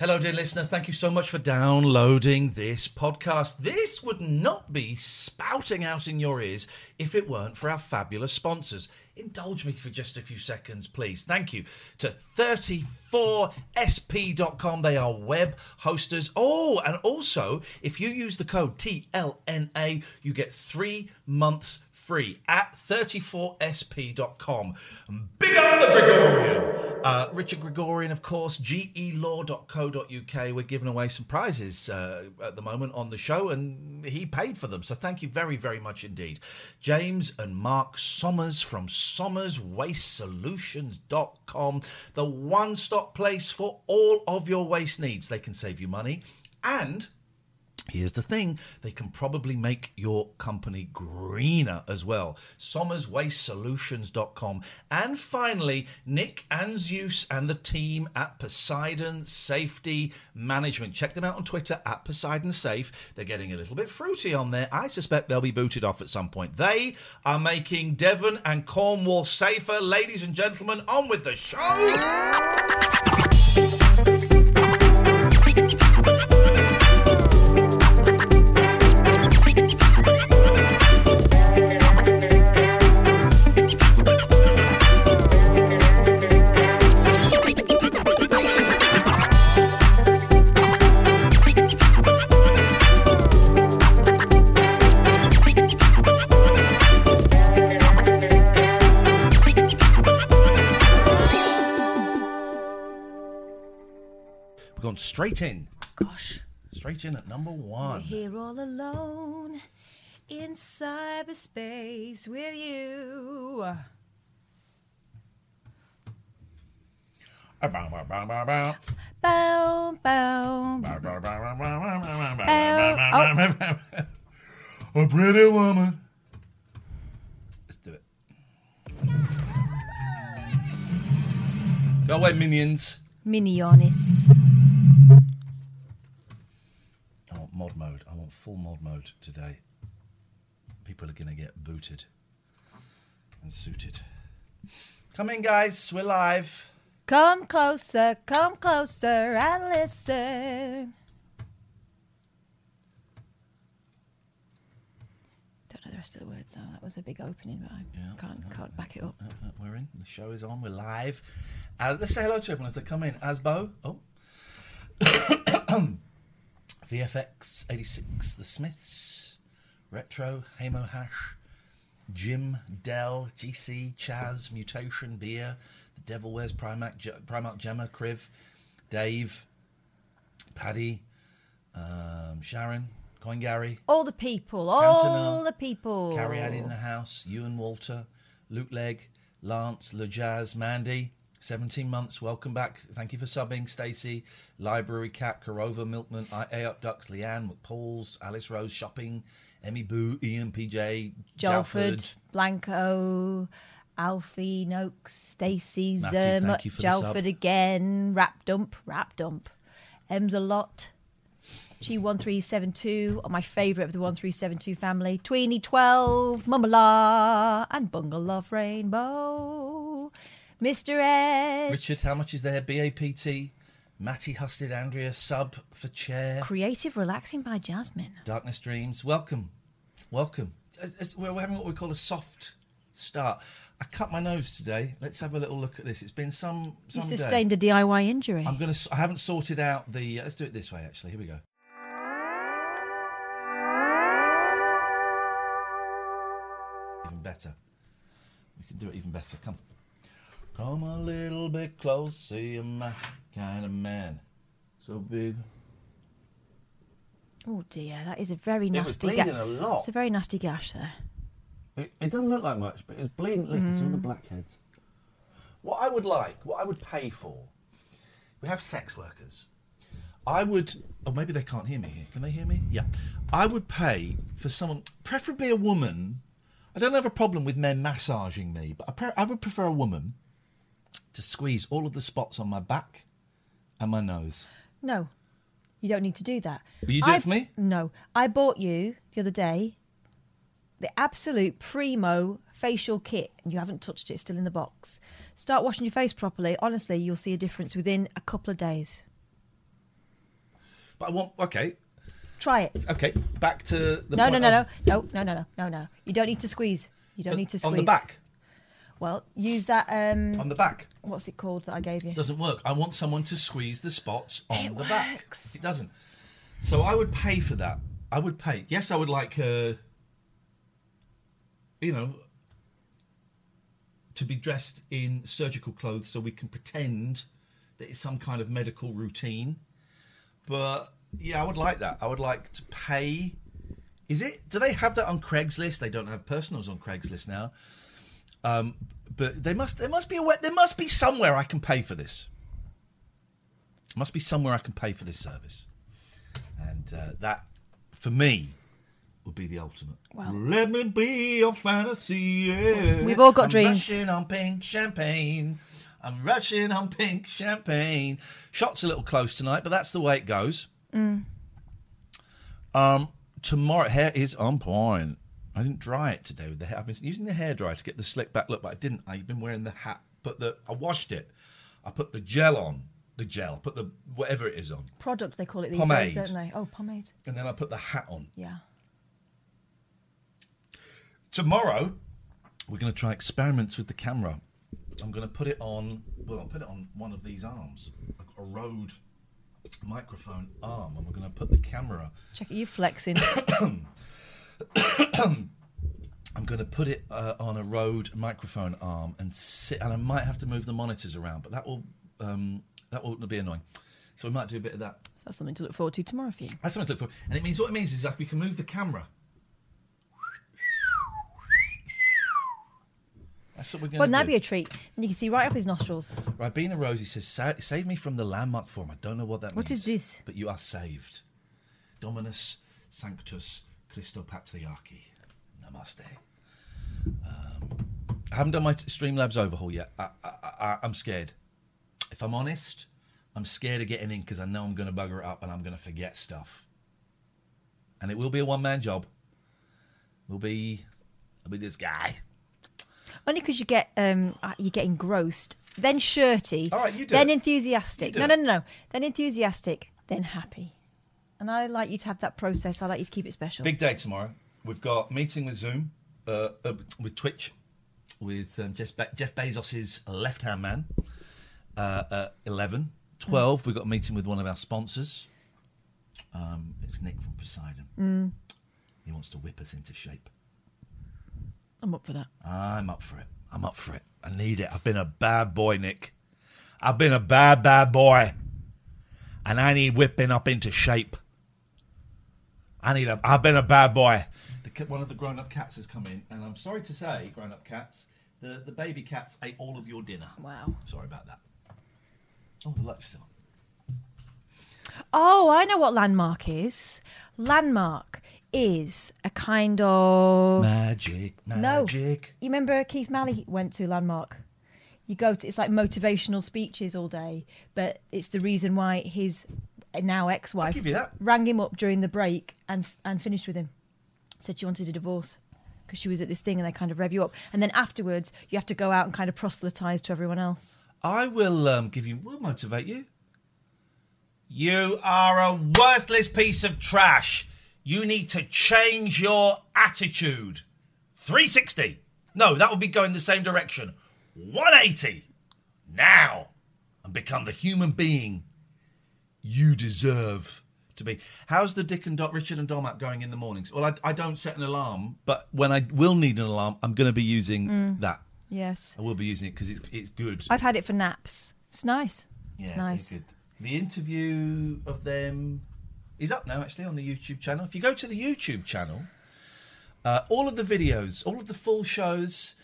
Hello, dear listener. Thank you so much for downloading this podcast. This would not be spouting out in your ears if it weren't for our fabulous sponsors. Indulge me for just a few seconds, please. Thank you to 34sp.com. They are web hosters. Oh, and also, if you use the code TLNA, you get three months free at 34sp.com. Big up the Gregorian! Uh, Richard Gregorian, of course, gelaw.co.uk. We're giving away some prizes uh, at the moment on the show, and he paid for them. So thank you very, very much indeed. James and Mark Sommers from SommersWasteSolutions.com, the one stop place for all of your waste needs. They can save you money and Here's the thing they can probably make your company greener as well. SommersWasteSolutions.com. And finally, Nick and Zeus and the team at Poseidon Safety Management. Check them out on Twitter at Poseidon Safe. They're getting a little bit fruity on there. I suspect they'll be booted off at some point. They are making Devon and Cornwall safer. Ladies and gentlemen, on with the show. Straight in. Gosh, Straight in at number we're one. here all alone in cyberspace with you. Ah, bow, bow. A pretty woman. Let's do it. Go away, minions. Minionis. I want mod mode. I want full mod mode today. People are going to get booted and suited. Come in, guys. We're live. Come closer, come closer and listen. Don't know the rest of the words though. That was a big opening, but I Yeah, can't yeah, can't back it up. We're in. The show is on. We're live. Uh, let's say hello to everyone as they come in. Asbo. Oh. VFX 86. The Smiths. Retro. Hamo Hash. Jim. Dell. GC. Chaz. Mutation. Beer. The Devil Wears Primark. Primark Gemma. Kriv. Dave. Paddy. Um, Sharon. Coin Gary. All the people, Cantona, all the people. Carrie Addy in the house, Ewan Walter, Luke Leg, Lance, LeJazz, Mandy, 17 months, welcome back. Thank you for subbing. Stacey, Library Cat, Karova, Milkman, I- A Up Ducks, Leanne, McPauls, Alice Rose, Shopping, Emmy Boo, Ian PJ, Jalford, Blanco, Alfie, Noakes, Stacey, Matty, Zerm, thank you for the sub. Jalford again, Rap Dump, Rap Dump, Ems a lot. G1372, my favourite of the 1372 family, Tweeny 12, Mumala, and Bungalow Rainbow. Mr. Ed, Richard, how much is there? BAPT, Matty Husted, Andrea, sub for chair, Creative Relaxing by Jasmine. Darkness Dreams. Welcome, welcome. We're having what we call a soft start. I cut my nose today. Let's have a little look at this. It's been some You some day. sustained a DIY injury. I'm gonna. I haven't sorted out the. uh, let's do it this way. Actually, here we go. Even better. We can do it even better. Come. Come a little bit closer, you're my kind of man. So big. Oh dear, that is a very was nasty. bleeding a lot. It's a very nasty gash there. It, it doesn't look like much, but it's bleeding. Look, it's all the mm. blackheads. What I would like, what I would pay for, we have sex workers. I would, or maybe they can't hear me here. Can they hear me? Yeah. I would pay for someone, preferably a woman. I don't have a problem with men massaging me, but I, pre- I would prefer a woman to squeeze all of the spots on my back and my nose. No, you don't need to do that. Will you do it for me? No, I bought you the other day the absolute primo facial kit, and you haven't touched it. It's still in the box. Start washing your face properly. Honestly, you'll see a difference within a couple of days. But I want, okay, Try it. okay, back to the No, no, no, was- no, no, no, no, no, no, no. You don't need to squeeze. You don't but need to squeeze On the back. Well, use that. Um, On the back. what's it called that I gave you? doesn't work. I want someone to squeeze the spots on It the back. works. It doesn't. So I would pay for that. I would pay. Yes, I would like uh you know to be dressed in surgical clothes so we can pretend that it's some kind of medical routine. But yeah, I would like that. I would like to pay is it do they have that on Craigslist? They don't have personals on Craigslist now. Um, but they must. There must be a way. There must be somewhere I can pay for this. Must be somewhere I can pay for this service, and uh, that, for me, would be the ultimate. Well- Let me be your fantasy. Yeah. We've all got dreams. I'm dreams. Rushing on pink champagne. I'm rushing on pink champagne. Shot's a little close tonight, but that's the way it goes. Mm. Um, tomorrow hair is on point. I didn't dry it today with the hair. I've been using the hair dryer to get the slick back look, but I didn't. I've been wearing the hat. Put the I washed it. I put the gel on. The gel. I put the whatever it is on, Product they call it these Pomade. days, don't they? Oh, pomade. and then I put the hat on. Yeah. Tomorrow, we're going to try experiments with the camera. I'm going to put it on. Well, I'll put it on one of these arms, a Rode microphone arm, and we're going to put the camera Check it. You flexing. I'm going to put it uh, on a Rode microphone arm and sit, and I might have to move the monitors around, but that will um, that will be annoying. So we might do a bit of that. So that's something to look forward to tomorrow for you. That's something to look for, and it means what it means is like we can move the camera. That's what we're going Wouldn't to that do. be a treat? And you can see right up his nostrils. Rabina Rosie says, "Save me from the landmark form." I don't know what that What means. is this? But you are saved. Dominus Sanctus Christo Patriarchi. Namaste. Um, I haven't done my Streamlabs overhaul yet. I, I, I, I'm scared. If I'm honest, I'm scared of getting in because I know I'm going to bugger it up and I'm going to forget stuff. And it will be a one man job. Will be, I'll be this guy. Only because you get um uh, you get engrossed, then shirty, All right, you do then it. enthusiastic. You No, no, no, no. Then enthusiastic, then happy. And I like you to have that process. I like you to keep it special. Big day tomorrow. We've got meeting with Zoom, uh, uh, with Twitch, with um, Jeff, Be- Jeff Bezos's left hand man. Uh, uh, 11. 12, we've got a meeting with one of our sponsors. Um, it's Nick from Poseidon. He wants to whip us into shape. I'm up for that. I'm up for it. I'm up for it. I need it. I've been a bad boy, Nick. I've been a bad, bad boy. And I need whipping up into shape. I need a. I've been a bad boy. The, one of the grown up cats has come in, and I'm sorry to say, grown up cats, the, the baby cats ate all of your dinner. Wow. Sorry about that. Oh, the light's still on. Oh, I know what landmark is. Landmark is a kind of Magic, no. magic. You remember Keith Malley went to landmark. You go to it's like motivational speeches all day, but it's the reason why his now ex-wife give you that. rang him up during the break and and finished with him. Said she wanted a divorce because she was at this thing and they kind of rev you up, and then afterwards you have to go out and kind of proselytize to everyone else. I will um, give you. We'll motivate you. You are a worthless piece of trash. You need to change your attitude. 360. No, that would be going the same direction. 180 now and become the human being you deserve to be. How's the Dick and Dot, Richard and Dom app going in the mornings? Well, I, I don't set an alarm, but when I will need an alarm, I'm going to be using that. Yes. I will be using it because it's it's good. I've had it for naps. It's nice. It's Yeah, nice. good. The interview of them is up now, actually, on the YouTube channel. If you go to the YouTube channel, uh, all of the videos, all of the full shows,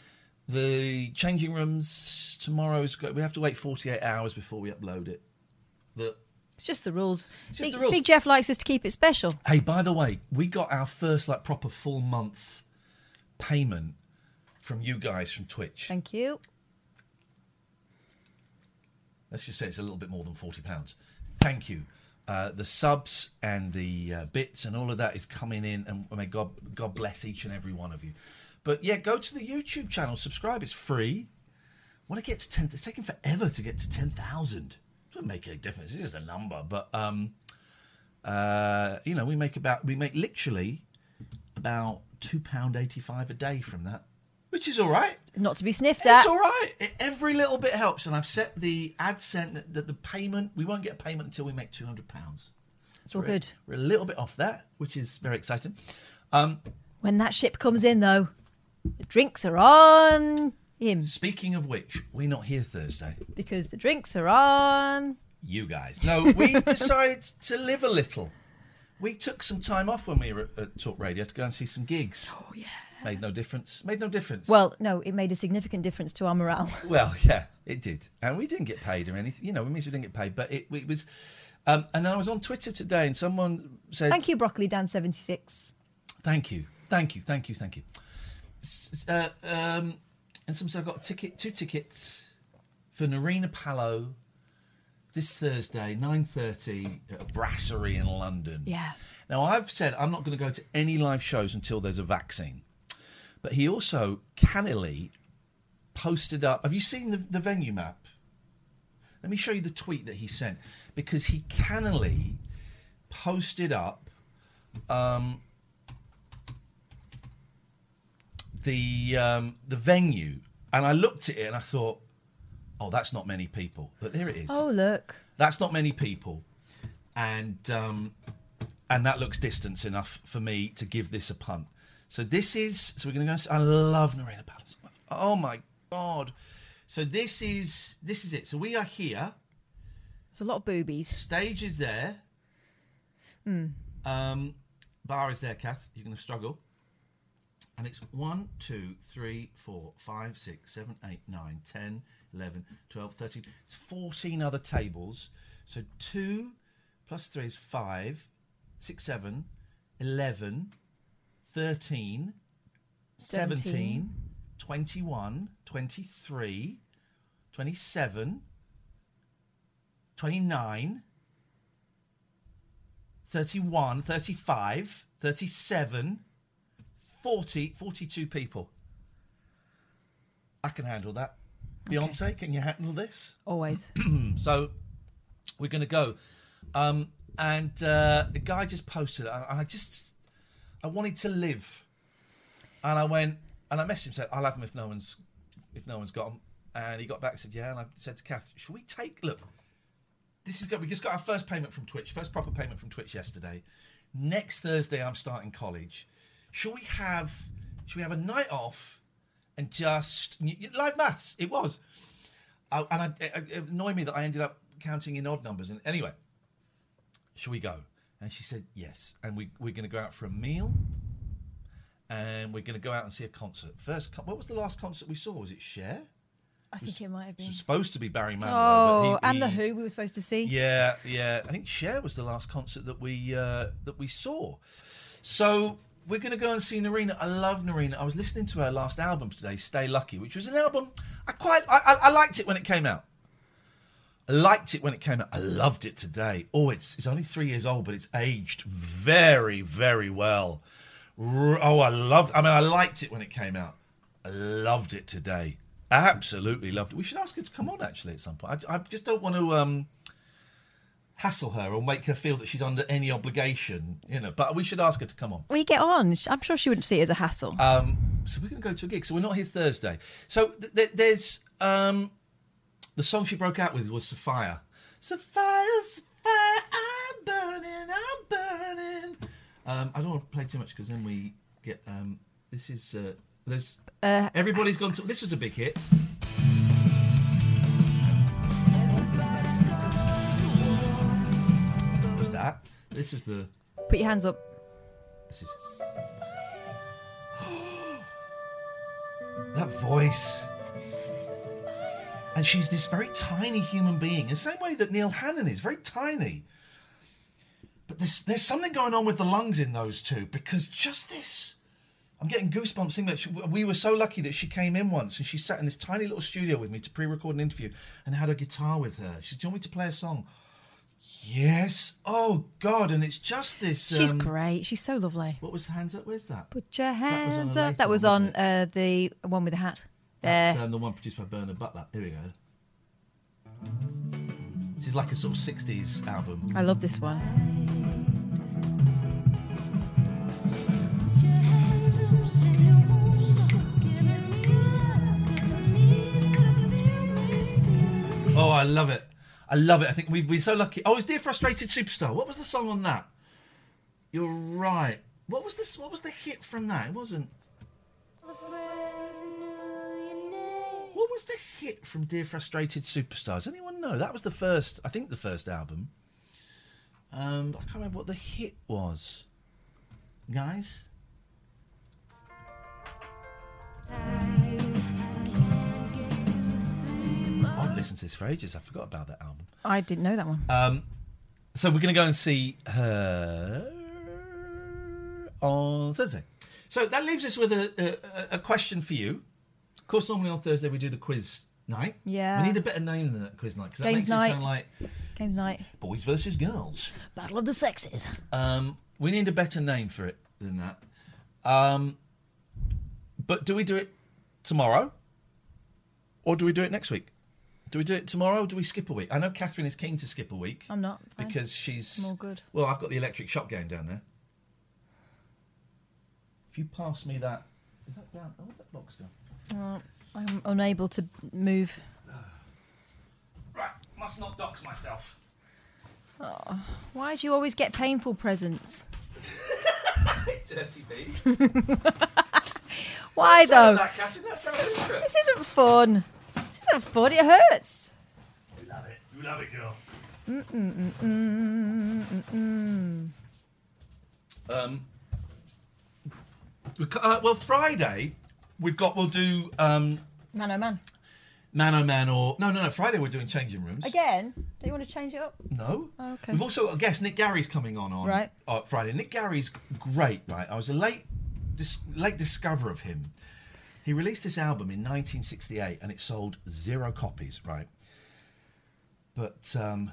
the changing rooms tomorrow's. We have to wait 48 hours before we upload it. The It's just the rules. It's just Big, the rules. Big Jeff likes us to keep it special. Hey, by the way, we got our first like proper full month payment from you guys from Twitch. Thank you. Let's just say it's a little bit more than forty pounds. Thank you. Uh, the subs and the uh, bits and all of that is coming in, and may God God bless each and every one of you. But yeah, go to the YouTube channel, subscribe. It's free. Want to get to ten? It's taking forever to get to ten thousand. Doesn't make any difference. It's just a number, but um, uh, you know, we make about we make literally about two pound eighty five a day from that, which is all right. Not to be sniffed It's at. It's all right. It, every little bit helps, and I've set the ad AdSense that the, the payment. We won't get a payment until we make two hundred pounds. It's all good. We're a little bit off that, which is very exciting. Um, When that ship comes in, though, the drinks are on him speaking of which, we're not here Thursday. because the drinks are on. You guys, no, we decided to live a little. We took some time off when we were at, at Talk Radio to go and see some gigs. Oh yeah, made no difference. Made no difference. Well, no, it made a significant difference to our morale. Well, yeah, it did, and we didn't get paid or anything. You know, it means we didn't get paid, but it, it was. Um, and then I was on Twitter today, and someone said, Thank you, Broccoli Dan seventy six. Thank you, thank you, thank you, thank you. Uh, um, and some said I've got a ticket, two tickets for Nerina Pallot this Thursday, nine thirty at a brasserie in London. Yeah. Now I've said I'm not going to go to any live shows until there's a vaccine. But he also cannily posted up. Have you seen the, the venue map? Let me show you the tweet that he sent because he cannily posted up um, the um, the venue, and I looked at it and I thought, oh, that's not many people. But there it is. Oh look, That's not many people, and um, and that looks distance enough for me to give this a punt. So this is so we're going to go. I love Nerina Pallot. Oh my god! So this is this is it. So we are here. there's a lot of boobies. Stage is there. Um, bar is there, Kath. You're going to struggle. And it's 1, 2, 3, 4, 5, 6, 7, 8, 9, 10, 11, 12, 13. It's 14 other tables. So 2 plus 3 is 5, 6, 7, 11, 13, 17, 17, 21, 23, 27, 29, 31, 35, 37, 40, 42 people. I can handle that. Beyonce, can you handle this? Always. So we're going to go. Um, and uh, the guy just posted, I, I just, I wanted to live. And I went, and I messaged him, said, I'll have them if no one's, if no one's got them. And he got back and said, yeah. And I said to Kath, should we take, look, this is good. We just got our first payment from Twitch, first proper payment from Twitch yesterday. Next Thursday, I'm starting college. Should we have? Should we have a night off and just live maths? It was, I, and I, it, it annoyed me that I ended up counting in odd numbers. And anyway, should we go? And she said yes. And we we're going to go out for a meal, and we're going to go out and see a concert. First, what was the last concert we saw? Was it Cher? I think it might have It been. was supposed to be Barry Manilow. Oh, but he- and the Who we were supposed to see. yeah, yeah. I think Cher was the last concert that we uh, that we saw. So we're going to go and see Nerina. I love Nerina. I was listening to her last album today, Stay Lucky, which was an album I quite I, I, I liked it when it came out. I liked it when it came out. I loved it today. Oh, it's it's only three years old, but it's aged very very well. Oh, I loved. I mean, I liked it when it came out. I loved it today. Absolutely loved it. We should ask her to come on actually at some point. I, I just don't want to um, hassle her or make her feel that she's under any obligation, you know. But we should ask her to come on. We get on. I'm sure she wouldn't see it as a hassle. Um, so we're going to go to a gig. So we're not here Thursday. So th- th- there's um, the song she broke out with was Sophia. Sophia, Sophia, I'm burning, I'm burning. Um, I don't want to play too much because then we get. Um, this is uh, there's everybody's gone to. This was a big hit. That? This is the. Put your hands up. This is. that voice. And she's this very tiny human being, the same way that Neil Hannon is, very tiny. But there's there's something going on with the lungs in those two because just this. I'm getting goosebumps thinking that she, we were so lucky that she came in once and she sat in this tiny little studio with me to pre-record an interview and had a guitar with her. She said, "Do you want me to play a song?" Yes. Oh God! And it's just this. She's um, great. She's so lovely. What was hands up? Where's that? Put your was on a hands up. That was one, on wasn't uh, the one with the hat. That's There. um, the one produced by Bernard Butler. Here we go. This is like a sort of 60s album. I love this one. Oh, I love it. I love it. I think we've been so lucky. Oh, it's Dear Frustrated Superstar. What was the song on that? You're right. What was this? What was the hit from that? It wasn't. What was the hit from Dear Frustrated Superstars? Anyone know? That was the first, I think the first album. Um, I can't remember what the hit was. Guys? Listened to this for ages. I forgot about that album. I didn't know that one. Um, so we're going to go and see her on Thursday. So that leaves us with a, a, a question for you. Of course, normally on Thursday we do the quiz night. Yeah. We need a better name than that quiz night because that Games makes night. it sound like Games night. boys versus girls. Battle of the Sexes. Um, we need a better name for it than that. Um, but do we do it tomorrow, or do we do it next week? Do we do it tomorrow? or Do we skip a week? I know Catherine is keen to skip a week. I'm not. fine. because she's I'm all good. Well, I've got the electric shop going down there. If you pass me that, is that down? Oh, where's that box gone? Oh, I'm unable to move. Right, must not dox myself. Oh, why do you always get painful presents? Dirty bee. Why though? That, Catherine, that sounds. This isn't fun. This isn't fun. It hurts. You love it. You love it, girl. Um. we ca- Uh, well, Friday we've got. We'll do um, Man, oh man. man oh man or no no no. Friday we're doing changing rooms. Again? Don't you want to change it up? No. Oh, okay. We've also got a guest, Nick Garrie's coming on on Right. uh, Friday. Nick Garrie's great, right? I was a late, dis- late discover of him. He released this album in 1968 and it sold zero copies, right? But um,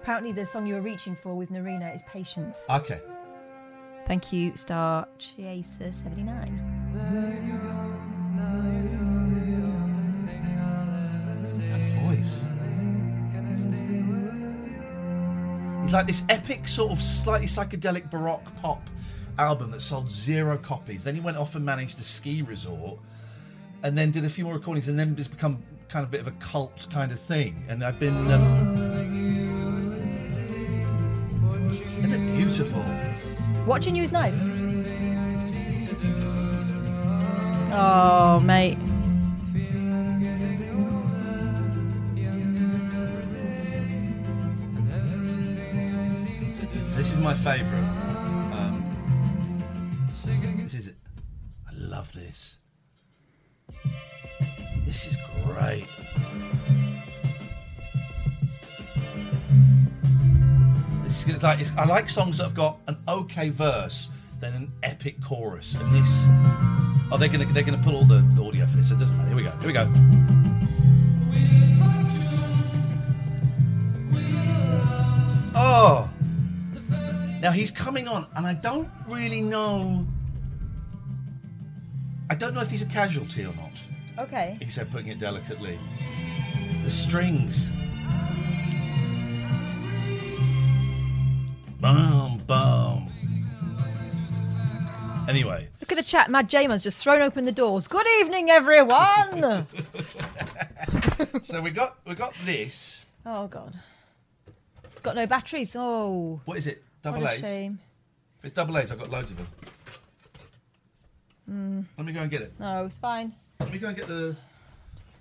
Apparently, the song you were reaching for with Nerina is Patience. okay, Thank you, Star Chaser 79. that voice. It's like this epic, sort of slightly psychedelic baroque pop album that sold zero copies. Then he went off and managed a ski resort, and then did a few more recordings, and then has become kind of a bit of a cult kind of thing. And I've been. Um, isn't it beautiful? Watching you is nice. Oh, mate. Is my favourite. Um, this is it. I love this. This is great. This is like I like songs that have got an okay verse, then an epic chorus, and this. Oh, they're gonna they're gonna put all the, the audio for this. So it doesn't matter. Here we go. Here we go. Oh. Now he's coming on, and I don't really know. I don't know if he's a casualty or not. Okay. He said, putting it delicately. The strings. Boom, boom. Anyway, Look at the chat. Mad Jamon's just thrown open the doors. Good evening, everyone. so we got we got this. oh God, it's got no batteries. Oh, What is it? Double what a A's. shame. If it's double A's, I've got loads of them. Hmm. Let me go and get it. No, it's fine. Let me go and get the.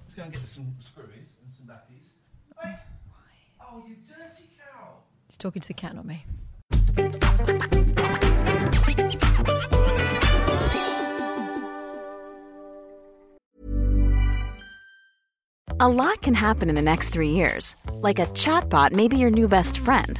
Let's go and get the, some screwies and some batties. Hey. Oh, you dirty cow! He's talking to the cat, not me. A lot can happen in the next three years. Like a chatbot may be your new best friend.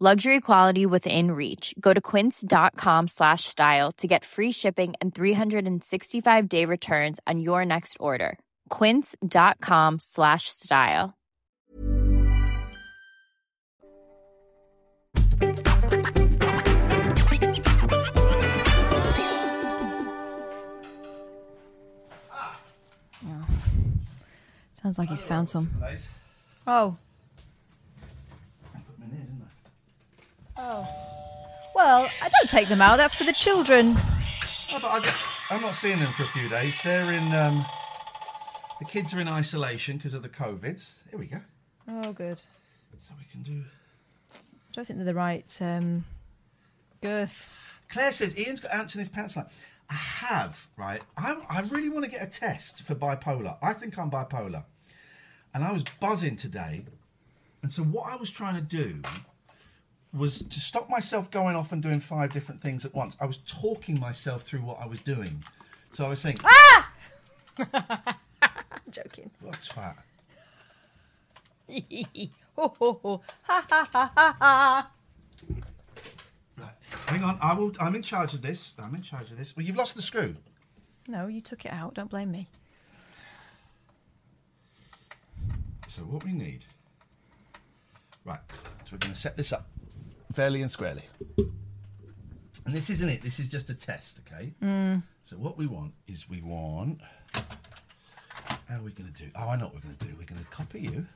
Luxury quality within reach. Go to quince.com slash style to get free shipping and 365 day returns on your next order. Quince.com slash style. Sounds like he's found some. Lays. Oh, I put them in here, didn't I? well, I don't take them out. That's for the children. Oh, but I I'm not seeing them for a few days. They're in. Um, the kids are in isolation because of the COVIDs. Here we go. Oh, good. So we can do. I don't think they're the right um, girth. Claire says Ian's got ants in his pants. Like, I have, right? I, I really want to get a test for bipolar. I think I'm bipolar. And I was buzzing today. And so, what I was trying to do was to stop myself going off and doing five different things at once. I was talking myself through what I was doing. So, I was saying, Ah! I'm joking. what's that? ho, ho, ho. Ha, ha, ha, ha, ha. Right. Hang on, I will. I'm in charge of this. I'm in charge of this. Well, you've lost the screw. No, you took it out. Don't blame me. So what we need. Right. So we're going to set this up fairly and squarely. And this isn't it. This is just a test, okay? Mm. So what we want is we want. How are we going to do? Oh, I know what we're going to do. We're going to copy you.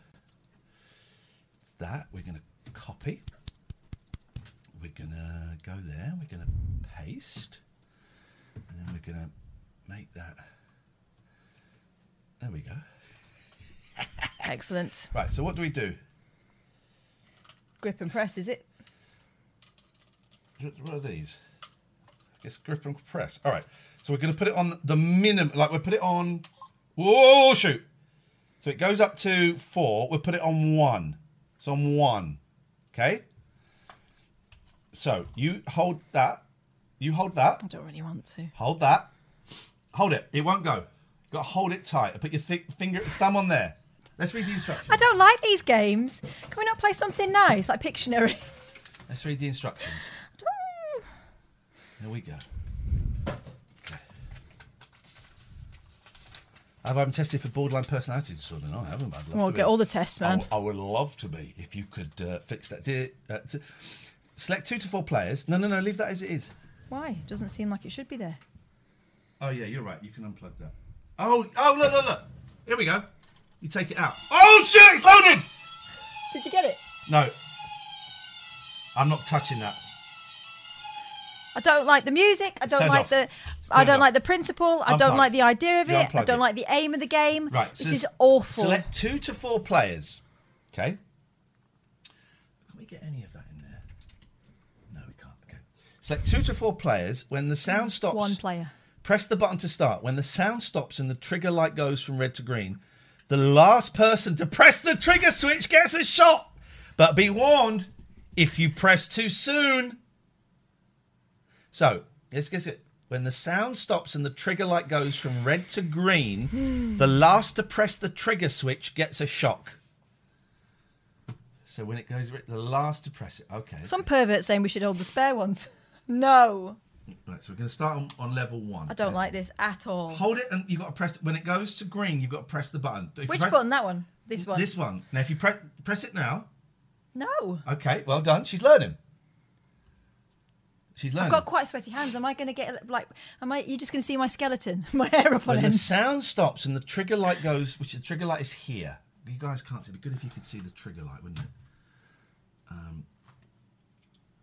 It's that. We're going to copy. We're going to go there. We're going to paste. And then we're going to make that. There we go. Excellent. Right, so what do we do? Grip and press, is it? What are these? I guess grip and press. All right, so we're going to put it on the minimum, like we'll put it on. Whoa, shoot! So it goes up to four. We'll put it on one. So on one, okay. So you hold that. You hold that. I don't really want to. Hold that. Hold it. It won't go. You got to hold it tight. Put your thi- finger, thumb on there. Let's read the instructions. I don't like these games. Can we not play something nice, like Pictionary? Let's read the instructions. Don't- Here we go. Okay. Have I haven't tested for borderline personality disorder. No, I haven't. I'd love Well, to get be. all the tests, man. I would love to be if you could uh, fix that. Dear, uh, t- select two to four players. No, no, no. Leave that as it is. Why? It doesn't seem like it should be there. Oh yeah, you're right. You can unplug that. Oh, oh, look, look, look. Here we go. You take it out. Oh shit! It's loaded. Did you get it? No. I'm not touching that. I don't like the music. I don't like off. the. I don't off. like the principle. I don't like the idea of it. I don't like the aim of the game. Right. This so is s- awful. Select two to four players. Okay. Can we get any of that in there? No, we can't. Okay. Select two to four players. When the sound stops, One player. Press the button to start. When the sound stops and the trigger light goes from red to green, the last person to press the trigger switch gets a shot. But be warned, if you press too soon. So, let's get it. When the sound stops and the trigger light goes from red to green, hmm. the last to press the trigger switch gets a shock. So when it goes, the last to press it. Okay. Some pervert saying we should hold the spare ones. no, Right, so we're going to start on, on level one. I don't like this at all. Hold it, and you've got to press. When it goes to green, you've got to press the button. If Which press- button? That one. This one. This one. Now, if you press press it now, No. okay, well done. She's learning. She's learning. I've got quite sweaty hands. Am I going to get like? Am I? You're just going to see my skeleton, my hair up on when the sound stops and the trigger light goes, which the trigger light is here. You guys can't see. It'd be good if you could see the trigger light, wouldn't it? Um.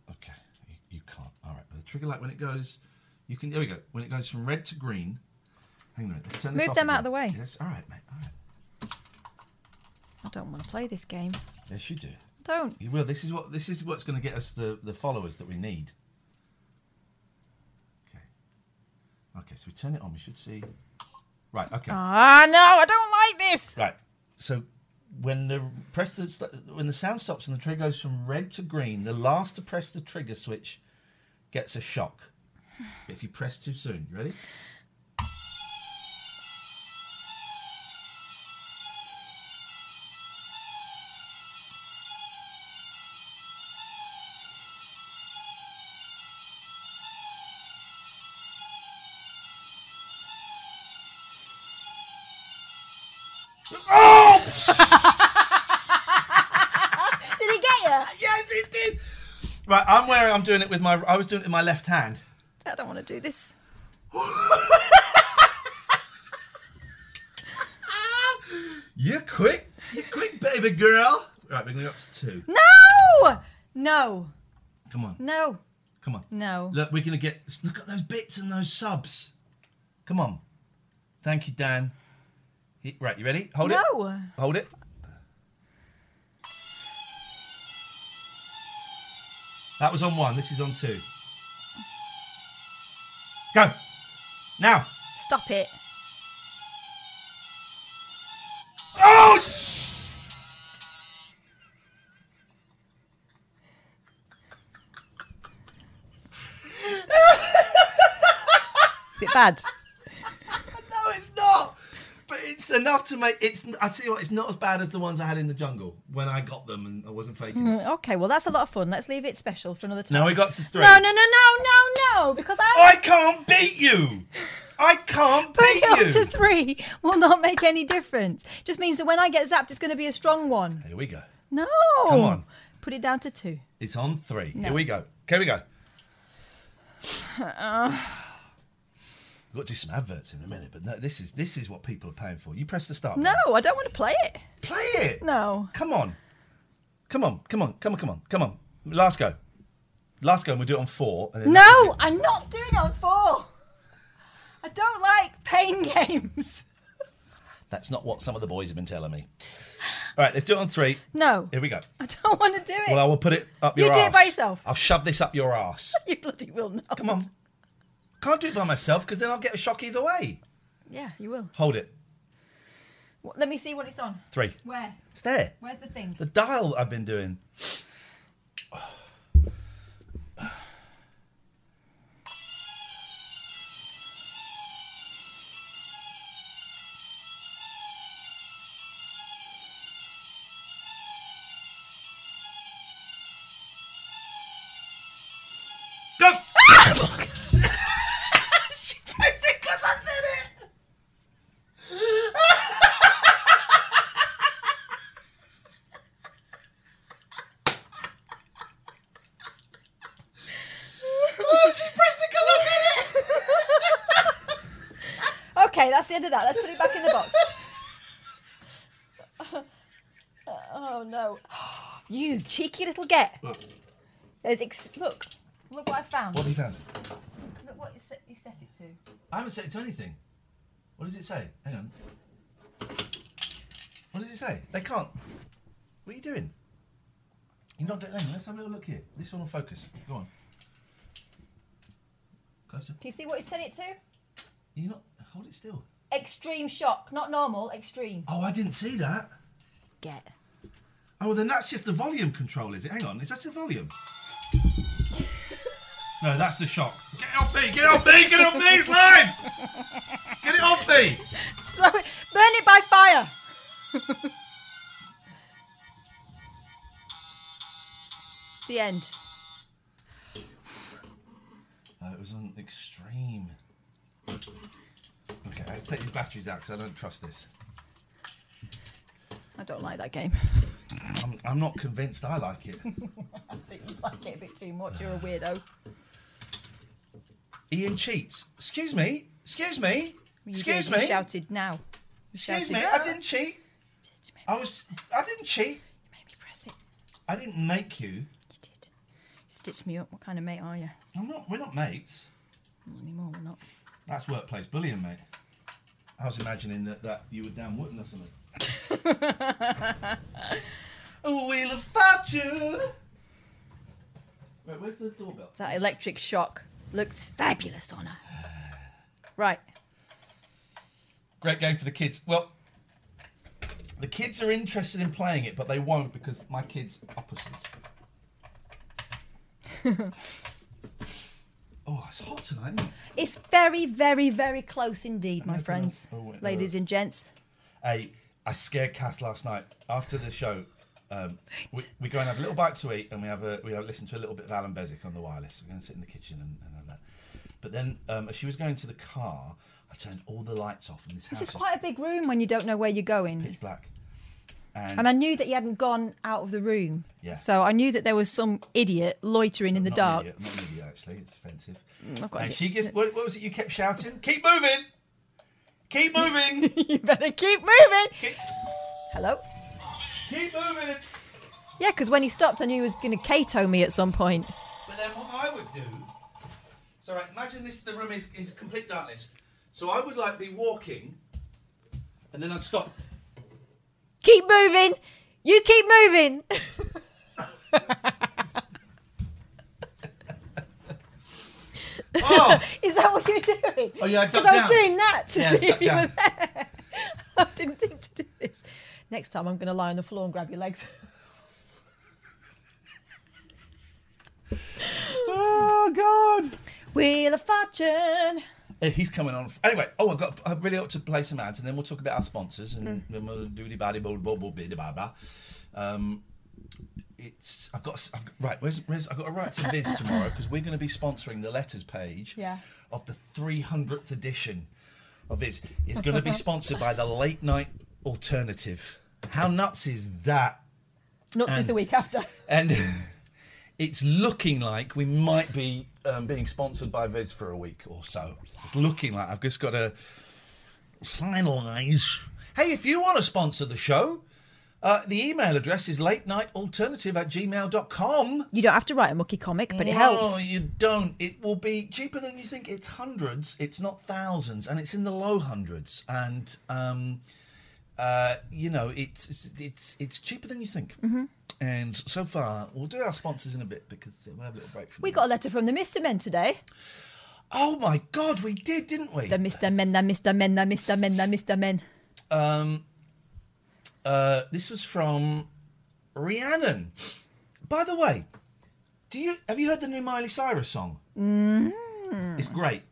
Okay, you, you can't. All right, the trigger light when it goes, you can. There we go. When it goes from red to green. Hang on. a minute, Let's turn this Move off them out of the way. Yes. All right, mate. All right. I don't want to play this game. Yes, you do. Don't. You will. This is what this is what's going to get us the, the followers that we need. Okay. Okay, so we turn it on. We should see. Right. Okay. Ah, no, I don't like this. Right. So when the press the st- when the sound stops and the trigger goes from red to green, the last to press the trigger switch gets a shock. If you press too soon, you ready? I'm wearing. I'm doing it with my. I was doing it in my left hand. I don't want to do this. You're quick. You're quick, baby girl. Right, we're going to go up to two. No, no, Come on. no, Come on. no. Look, we're going to get. Look at those bits and those subs. Come on. Thank you, Dan. He- right, you ready? Hold it. No. Hold it. That was on one. This is on two. Go. Now. Stop it. Oh! sh- Is it bad? No, it's not. But it's enough to make. It's. I tell you what, it's not as bad as the ones I had in the jungle when I got them and I wasn't faking it. Mm, Okay, well that's a lot of fun. Let's leave it special for another time. Now we got to three. No, no, no, no, no, no, because I, I can't beat you. I can't putting beat it up to three will not make any difference. Just means that when I get zapped, it's going to be a strong one. Here we go. No. Come on. Put it down to two. It's on three. No. Here we go. Here we go. We've got to do some adverts in a minute, but no, this is this is what people are paying for. You press the start. No, button. I don't want to play it. play it. No. Come on, come on, come on, come on, come on, come on. Last go. Last go, and we'll do it on four. And then No. I'm not doing it on four. I don't like pain games. That's not what some of the boys have been telling me. All right, let's do it on three. No, Here we go. I don't want to do it. Well, I will put it up your You your do it by yourself. I'll shove this up your ass. you bloody will not. Come on. Can't do it by myself because then I'll get a shock either way. Yeah, you will. Hold it. Wh- Let me see what it's on. Three. Where? It's there. Where's the thing? The dial I've been doing. Go! Oh. Cheeky little get. There's ex- look, look what I found. What have you found? Look what he set, he set it to. I haven't set it to anything. What does it say? Hang on. What does it say? They can't. What are you doing? You're not doing. On, let's have a little look here. This one will focus. Go on. Closer. Can you see what he set it to? You're not. Hold it still. Extreme shock, not normal. Extreme. Oh, I didn't see that. Get. Oh, then that's just the volume control, is it? Hang on, is that the volume? no, that's the shock. Get it off me! Get it off me! Get it off me! It's live! Get it off me! Throw it. Burn it by fire. the end. Uh, it was on extreme. Okay, let's take these batteries out because I don't trust this. I don't like that game. I'm, not convinced I like it. I think you like it a bit too much. You're a weirdo. Ian cheats. Excuse me. Excuse me. You Excuse did, you me. shouted now. You Excuse shouted, me. I didn't cheat. I was. I didn't cheat. You made me press it. I didn't make you. You did. You stitched me up. What kind of mate are you? I'm not. We're not mates. Not anymore. We're not. That's workplace bullying, mate. I was imagining that, that you were down Wooten or something. A wheel of fortune. Wait, where's the doorbell? That electric shock looks fabulous on her. Right. Great game for the kids. Well, the kids are interested in playing it, but they won't because my kids are pussies. oh, it's hot tonight. Isn't it? It's very, very, very close indeed, my friends. Oh, wait, ladies and gents. Hey, I scared Kath last night after the show. Um, we, we go and have a little bite to eat, and we have a we have listen to a little bit of Alan Bezic on the wireless. We're going to sit in the kitchen and, and have that. But then, um, as she was going to the car, I turned all the lights off, and this, This house is quite a big room when you don't know where you're going. pitch black. And, And I knew that you hadn't gone out of the room. Yeah. So I knew that there was some idiot loitering in the dark. Idiot, not an idiot, actually. It's offensive. I've got And she gets. What, what was it you kept shouting? Keep moving! Keep moving! you better keep moving. keep, Hello? Keep moving! Yeah, because when he stopped, I knew he was going to Kato me at some point. But then what I would do. So right, imagine this: the room is, is complete darkness. So I would like be walking, and then I'd stop. Keep moving. You keep moving. Oh, Is that what you're doing? Oh, yeah, I Because ducked I was doing that to Yeah, see if you were there. I didn't think to do this. Next time, I'm going to lie on the floor and grab your legs. oh God! Wheel of Fortune. Uh, He's coming on. Anyway, oh, I've got. I've really ought to play some ads, and then we'll talk about our sponsors, and Hmm. then we'll do the body blah blah blah blah blah. Um, it's. I've got. I've got right. Where's, where's I've got to write to Viz tomorrow because we're going to be sponsoring the letters page Yeah. of the 300th edition of Viz. It's going to be sponsored by the Late Night Alternative. How nuts is that? Nuts is the week after. And it's looking like we might be um, being sponsored by Viz for a week or so. It's looking like I've just got to finalise. Hey, if you want to sponsor the show, uh, the email address is late night alternative at gmail.com. You don't have to write a mucky comic, but it No, helps. you don't. It will be cheaper than you think. It's hundreds. It's not thousands, and it's in the low hundreds. And um, uh, you know, it's it's it's cheaper than you think. Mm-hmm. And so far, we'll do our sponsors in a bit because we'll have a little break from. We got a letter from the Mr. Men today. Oh my God, we did, didn't we? The Mr. Men, the Mr. Men, the Mr. Men, the Mr. Men. Um, uh, this was from Rhiannon. By the way, do you have you heard the new Miley Cyrus song? Mm. It's great.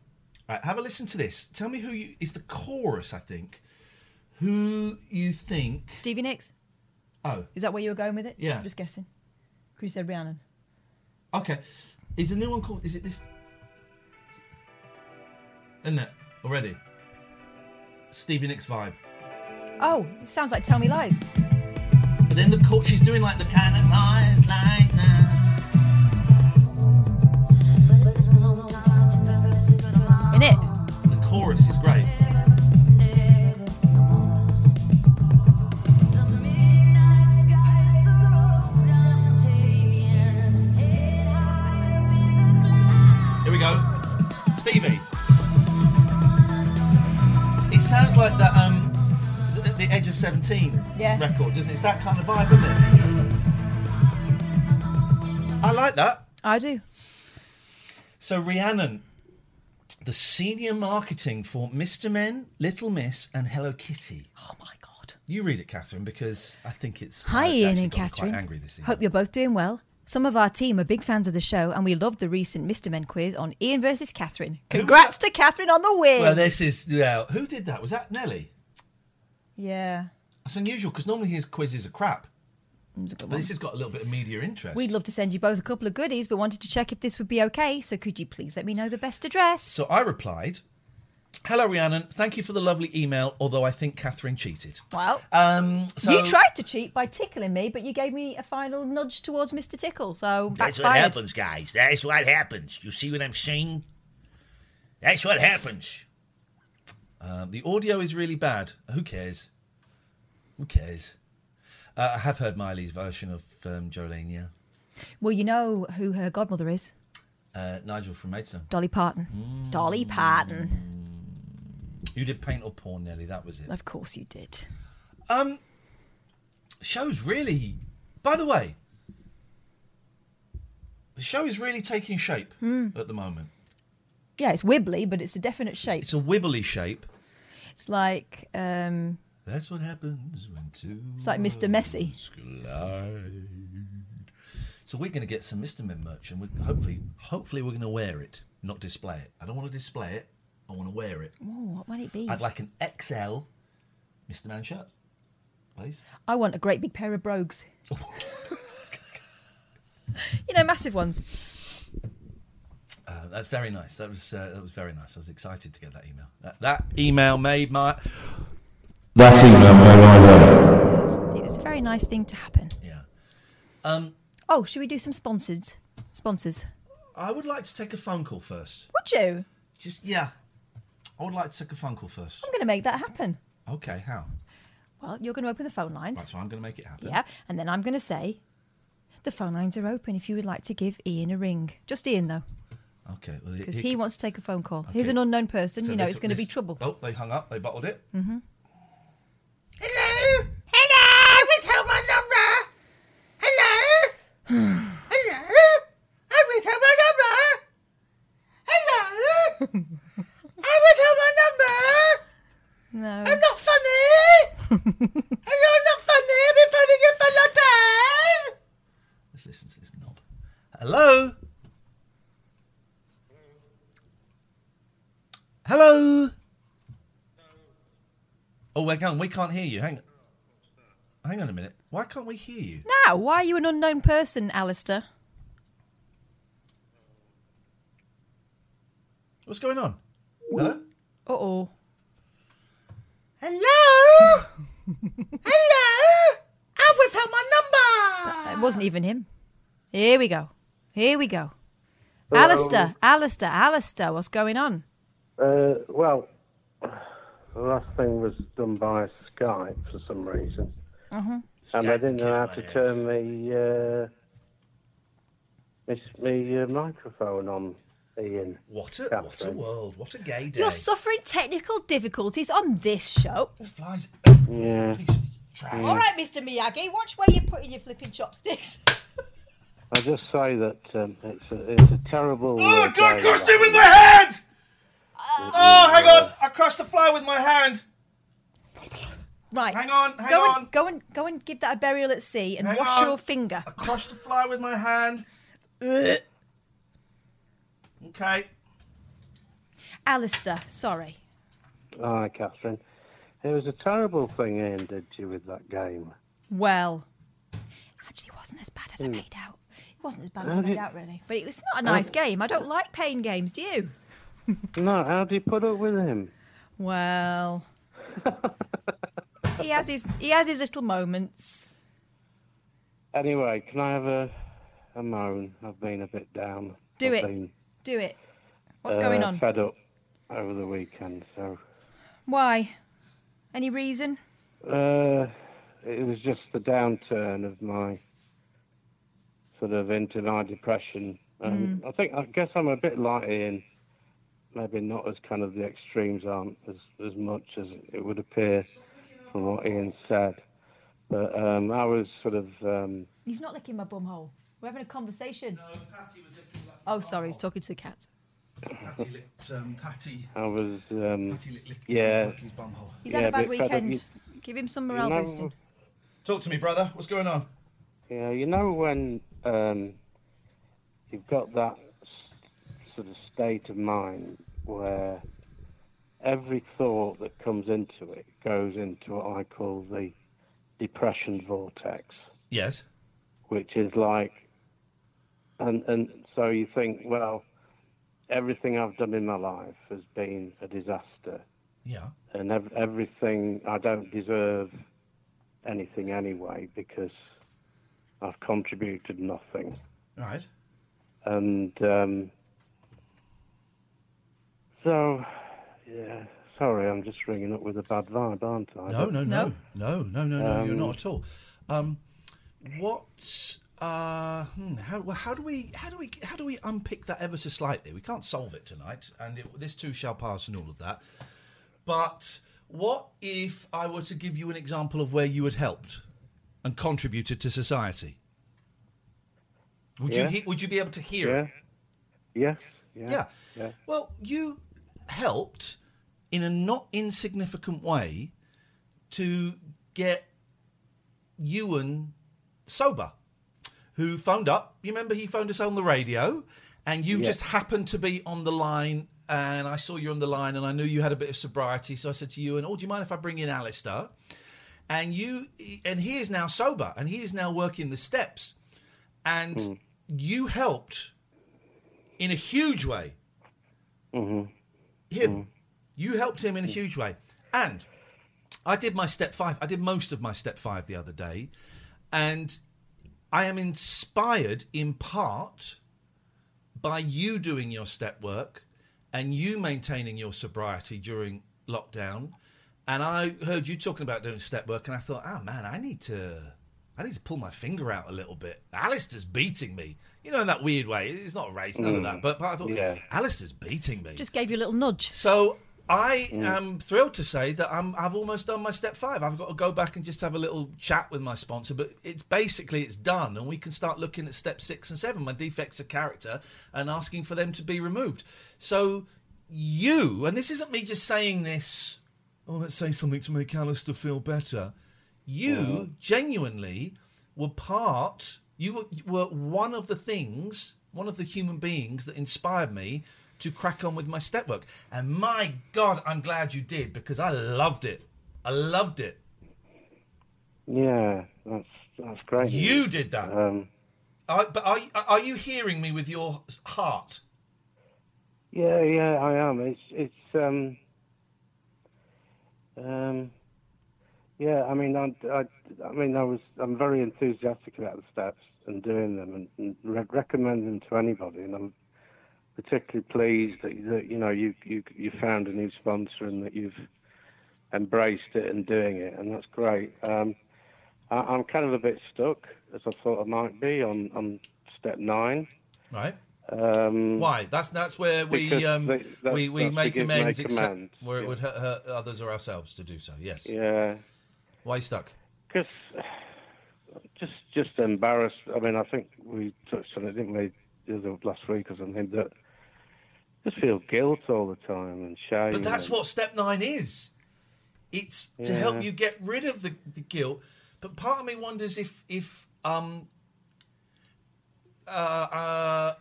Right, have a listen to this. Tell me who you is the chorus. I think who you think. Stevie Nicks? Oh, Is that where you were going with it? Yeah. I'm just guessing. Because you said Rhiannon. okay. Is the new one called? Is it this? Isn't it already? Stevie Nicks vibe. Oh, it sounds like Tell Me Lies. But then the chor- she's doing like the kind of noise like that. In it. The chorus is great. The the Edge of Seventeen Yeah. record, doesn't it? It's that kind of vibe, isn't it? I like that. I do. So Rhiannon, the senior marketing for Mr. Men, Little Miss, and Hello Kitty. Oh my God. You read it, Catherine, because I think it's. Hi, uh, Ian and Catherine. Quite angry this evening. Hope you're both doing well. Some of our team are big fans of the show, and we loved the recent Mr. Men quiz on Ian versus Catherine. Congrats to Catherine on the win. Well, this is yeah. Who did that? Was that Nelly? yeah. That's unusual because normally his quizzes are crap. It was a good But one. this has got a little bit of media interest. We'd love to send you both a couple of goodies, but wanted to check if this would be okay. So could you please let me know the best address? So I replied, "Hello, Rhiannon. Thank you for the lovely email. Although I think Catherine cheated. well, Um, so you tried to cheat by tickling me, but you gave me a final nudge towards Mr. Tickle. So That's what happens, guys. That's what happens. You see what I'm saying? That's what happens. Um, the audio is really bad. Who cares? Who cares? Uh, I have heard Miley's version of um, Jolene. Yeah, Well, you know who her godmother is? uh, Nigel from Maidstone. Dolly Parton. Dolly Parton. You did paint or porn, Nelly. That was it. Of course you did. Um, show's really. By the way, the show is really taking shape Hmm. at the moment. Yeah, it's wibbly, but it's a definite shape. It's a wibbly shape. It's like um, That's what happens when two. it's like Mr. Messy. collide. So we're going to get some Mr. Men merch, and hopefully, hopefully we're going to wear it, not display it. I don't want to display it. I want to wear it. Oh, what might it be? I'd like an XL Mr. Man shirt, please. I want a great big pair of brogues. you know, massive ones. Uh, that's very nice. That was uh, that was very nice. I was excited to get that email. That, that email made my That email made my day. It was a very nice thing to happen. yeah. Um, Oh, should we do some sponsors? Sponsors. I would like to take a phone call first. Would you? Just yeah, I would like to take a phone call first. I'm going to make that happen. Okay, how? Well, you're going to open the phone lines. Right, so I'm going to make it happen. Yeah, and then I'm going to say the phone lines are open if you would like to give Ian a ring. Just Ian, though, Okay. Because it- he wants to take a phone call. He's an unknown person. so you know, this- it's going to be trouble. Oh, they hung up. They bottled it. Mm-hmm. Hello? Hello? Withhold my number? Hello? Hello? I withheld my number? Hello? I withheld my number? No. I'm not funny? Hello, I'm not funny? I've been phoning you for a long time? Let's listen to this knob. Hello. Hello. Wait, hang on. We can't hear you. Hang. Hang on a minute. Why can't we hear you? Now, why are you an unknown person, Alistair? What's going on? Hello. Uh oh. Hello? Hello? I withheld my number. It wasn't even him. Here we go. Here we go. Alistair, Alistair, Alistair, what's going on? Uh, well, the last thing was done by Skype for some reason, and I didn't know how to turn the uh, me, me uh, microphone on. Ian, What a what a world! What a gay day! You're suffering technical difficulties on this show. Flies. Yeah. Piece of. All right, Mr. Miyagi, watch where you're putting your flipping chopsticks. I just say that um, it's a it's a terrible. Oh, uh, God, day crushed it with my hand! Oh, hang on. I crushed a fly with my hand. Right. Hang on, hang go on. And, go and go and give that a burial at sea and Hang wash on. your finger. I crushed a fly with my hand. Okay. Alistair, sorry. Hi, Catherine. It was a terrible thing Ian did to you with that game. Well, actually, it wasn't as bad as I hmm. made out. It wasn't as bad as I made out, really. But it was not a nice game. I don't like pain games, do you? No, how do you put up with him? Well, he has his he has his little moments. Anyway, can I have a a moan? I've been a bit down. Do I've it. Been, Do it. What's uh, going on? Fed up over the weekend, so Why? Any reason? uh, it was just the downturn of my sort of into my depression. Um, I think I guess I'm a bit like Ian. Maybe not as kind of the extremes aren't as as much as it would appear. from what Ian said. But um, I was sort of um, He's not licking my bum hole. We're having a conversation. Oh, sorry, he's talking to the cat. Patty licked, um, Patty, I was um, Patty licked, licked Yeah. Lucky's bumhole. He's Yeah, had a bad but- but weekend. you- Give him some you morale know, boosting. Talk to me, brother. What's going on? Yeah, you know when um, you've got that s- sort of state of mind where every thought that comes into it goes into what I call the depression vortex, Yes. which is like, and and so you think, well, everything I've done in my life has been a disaster, Yeah. and ev- everything I don't deserve anything anyway because I've contributed nothing. Right. And um, so, yeah, sorry, I'm just ringing up with a bad vibe, aren't I? No, But- no, no, no, no, no, no. you're Um, not at all. Um, what? Uh, hmm, how well, how do we how do we how do we unpick that ever so slightly? We can't solve it tonight, and it, this too shall pass, and all of that. But what if I were to give you an example of where you had helped and contributed to society? Would Yeah. you he- would you be able to hear Yeah. it? Yes. Yeah. Yeah. Yeah. Well, you helped in a not insignificant way to get Ewan sober, who phoned up. You remember he phoned us on the radio, and you Yeah. just happened to be on the line. And I saw you on the line, and I knew you had a bit of sobriety. So I said to you, "And oh, do you mind if I bring in Alistair?" And you, and he is now sober, and he is now working the steps, and Hmm. you helped in a huge way Mm-hmm. Him. Mm. You helped him in a mm. huge way. And I did my step five. I did most of my step five the other day. And I am inspired in part by you doing your step work and you maintaining your sobriety during lockdown. And I heard you talking about doing step work, and I thought, oh man, I need to. I need to pull my finger out a little bit. Alistair's beating me. You know, in that weird way. It's not a race, none of that. Mm. But, but I thought, Yeah. Alistair's beating me. Just gave you a little nudge. So I mm. am thrilled to say that I'm, I've almost done my step five. I've got to go back and just have a little chat with my sponsor, but it's basically it's done, and we can start looking at step six and seven, my defects of character, and asking for them to be removed. So you, and this isn't me just saying this. Oh, let's say something to make Alistair feel better. You genuinely were part. You were, you were one of the things, one of the human beings that inspired me to crack on with my step work. And my God, I'm glad you did because I loved it. I loved it. Yeah, that's that's great. You did that. Um, Are, but are, you- are you hearing me with your heart? yeah, yeah, I am. It's it's um um yeah. I mean, I, I, I mean, I was I'm very enthusiastic about the steps and doing them and, and re- recommend them to anybody. And I'm particularly pleased that, that you know you you you found a new sponsor and that you've embraced it and doing it, and that's great. Um, I, I'm kind of a bit stuck, as I thought I might be on on step nine. Right. Um, Why? That's that's where we um, they- that's- we, we that's make amends make except amends, where it yeah. would hurt, hurt others or ourselves to do so. Yes. Yeah, Why are you stuck? because just just embarrassed. I mean, I think we touched on it, didn't we, the other last week or something? That just feel guilt all the time and shame. But that's and- what step nine is. It's to help you get rid of the, the guilt. But part of me wonders if if um uh, uh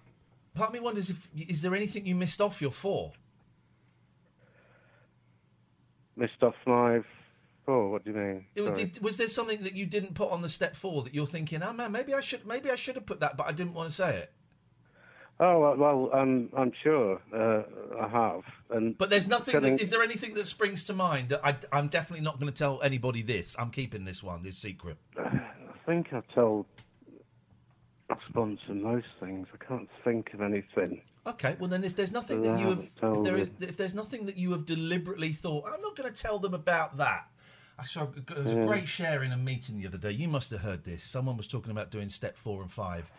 part of me wonders if is there anything you missed off your four? missed off my. Oh, what do you mean? It- did- was there something that you didn't put on the step four that you're thinking, oh man, maybe I should maybe I should have put that, but I didn't want to say it. Oh well, well um, I'm sure uh, I have. And But there's nothing. Getting- That, is there anything that springs to mind? That I, I'm definitely not going to tell anybody this. I'm keeping this one, this secret. I think I've told my sponsor most things. I can't think of anything. Okay, well then, if there's nothing that you have, if there is, if there's nothing that you have deliberately thought, I'm not going to tell them about that. I saw there was a great share in a meeting the other day. You must have heard this. Someone was talking about doing step four and five,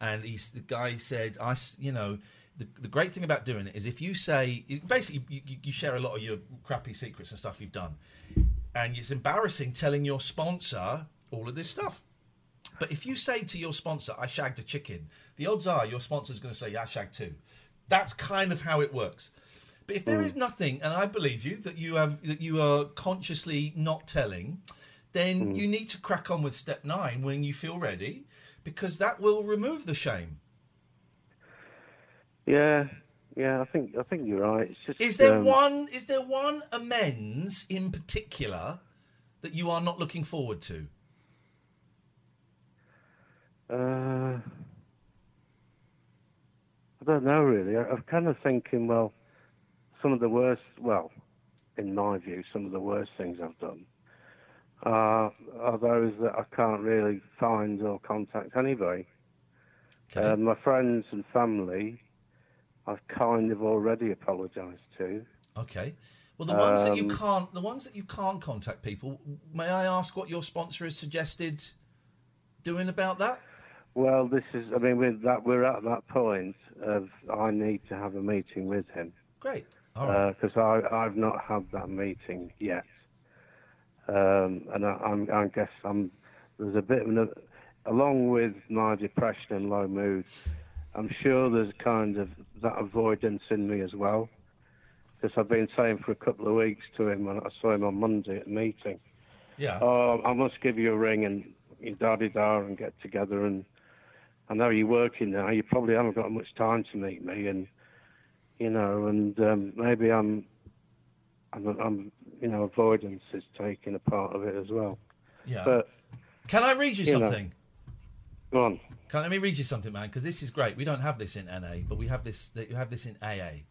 and he's the guy said, "I, you know." The, the great thing about doing it is if you say basically you, you- share a lot of your crappy secrets and stuff you've done and it's embarrassing telling your sponsor all of this stuff. But if you say to your sponsor, "I shagged a chicken," the odds are your sponsor's going to say, "Yeah, I shagged two." That's kind of how it works. But if there is nothing, and I believe you that you have that you are consciously not telling, then you need to crack on with step nine when you feel ready, because that will remove the shame. Yeah, yeah. I think I think you're right. Just Is there um, one? Is there one amends in particular that you are not looking forward to? Uh, I don't know really. I, I'm kind of thinking, well, some of the worst, well, in my view, some of the worst things I've done uh, are those that I can't really find or contact anybody. Okay. Uh, my friends and family, I've kind of already apologised to. Okay. Well, the ones that you Um, can't, the ones that you can't contact people. May I ask what your sponsor has suggested doing about that? Well, this is, I mean, with that, we're at that point of I need to have a meeting with him. Great. All right. because I I've not had that meeting yet, um, and I, I'm I guess I'm there's a bit of an, along with my depression and low mood, I'm sure there's kind of that avoidance in me as well, because I've been saying for a couple of weeks to him when I saw him on Monday at the meeting, yeah. oh I must give you a ring and da di da and get together and I know you're working now, you probably haven't got much time to meet me and you know, and um, maybe I'm, I'm, I'm, you know, avoidance is taking a part of it as well. yeah. But Can I read you you know. something? go on. Can, let me read you something, man, because this is great. We don't have this in NA, but we have this. You have this in AA,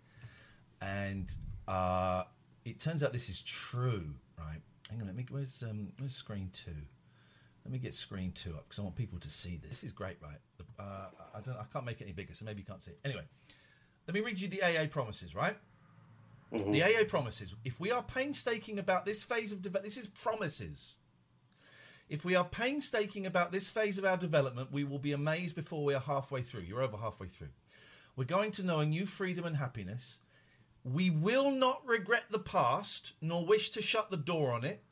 and uh, it turns out this is true, right? Hang on, let me. Where's um, where's screen two? Let me get screen two up because I want people to see this. This is great, right? Uh, I don't. I can't make it any bigger, so maybe you can't see it. Anyway, let me read you the AA promises, right? Mm-hmm. The AA promises. If we are painstaking about this phase of development, this is promises. If we are painstaking about this phase of our development, we will be amazed before we are halfway through. You're over halfway through. We're going to know a new freedom and happiness. We will not regret the past, nor wish to shut the door on it.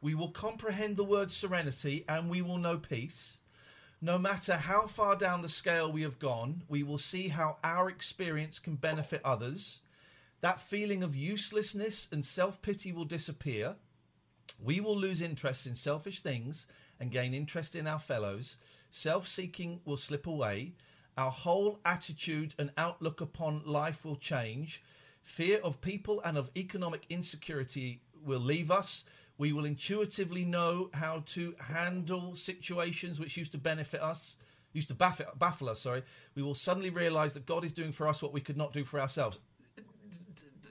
We will comprehend the word serenity, and we will know peace. No matter how far down the scale we have gone, we will see how our experience can benefit others. That feeling of uselessness and self pity will disappear. We will lose interest in selfish things and gain interest in our fellows. Self seeking will slip away. Our whole attitude and outlook upon life will change. Fear of people and of economic insecurity will leave us. We will intuitively know how to handle situations which used to benefit us, used to baffle, baffle us. Sorry, we will suddenly realise that God is doing for us what we could not do for ourselves.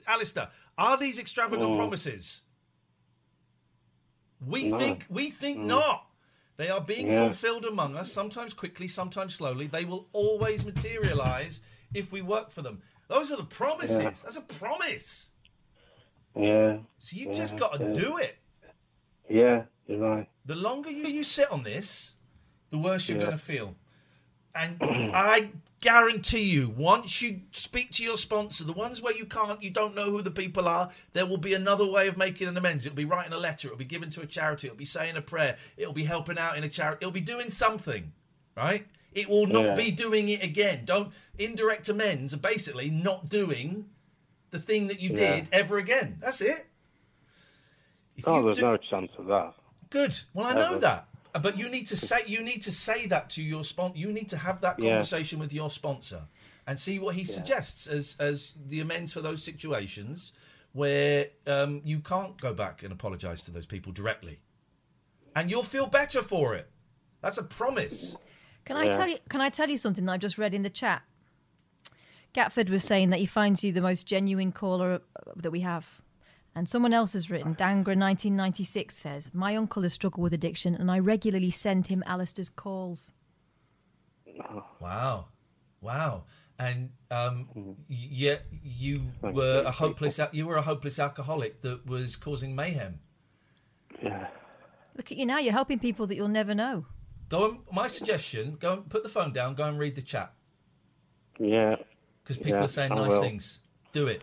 Alistair, are these extravagant mm. promises? We No. think we think mm. not. They are being Yeah. fulfilled among us, sometimes quickly, sometimes slowly. They will always materialize if we work for them. Those are the promises. Yeah. That's a promise. Yeah, So you just Yeah, got to do it. Yeah, you're right. The longer you, you sit on this, the worse you're Yeah. going to feel. And I guarantee you, once you speak to your sponsor, the ones where you can't, you don't know who the people are, there will be another way of making an amends. It'll be writing a letter, it'll be given to a charity, it'll be saying a prayer, it'll be helping out in a charity, it'll be doing something, right? It will not Yeah. be doing it again. Don't indirect amends are basically not doing the thing that you Yeah. did ever again. That's it. If Oh, you there's do- no chance of that. Good. Well, I know that, Uh, but you need to say you need to say that to your sponsor. You need to have that Yeah. conversation with your sponsor and see what he suggests as as the amends for those situations where um, you can't go back and apologise to those people directly, and you'll feel better for it. That's a promise. Can I Yeah. tell you? Can I tell you something that I just read in the chat? Gatford was saying that he finds you the most genuine caller uh, that we have. And someone else has written, Dangra 1996 says, My uncle has struggled with addiction and I regularly send him Alistair's calls. Wow, wow. And um, yet you were a hopeless you were a hopeless alcoholic that was causing mayhem. Yeah, Look at you now, you're helping people that you'll never know. Go and my suggestion: go and put the phone down. Go and read the chat yeah. because people Yeah, are saying I nice will. things. Do it.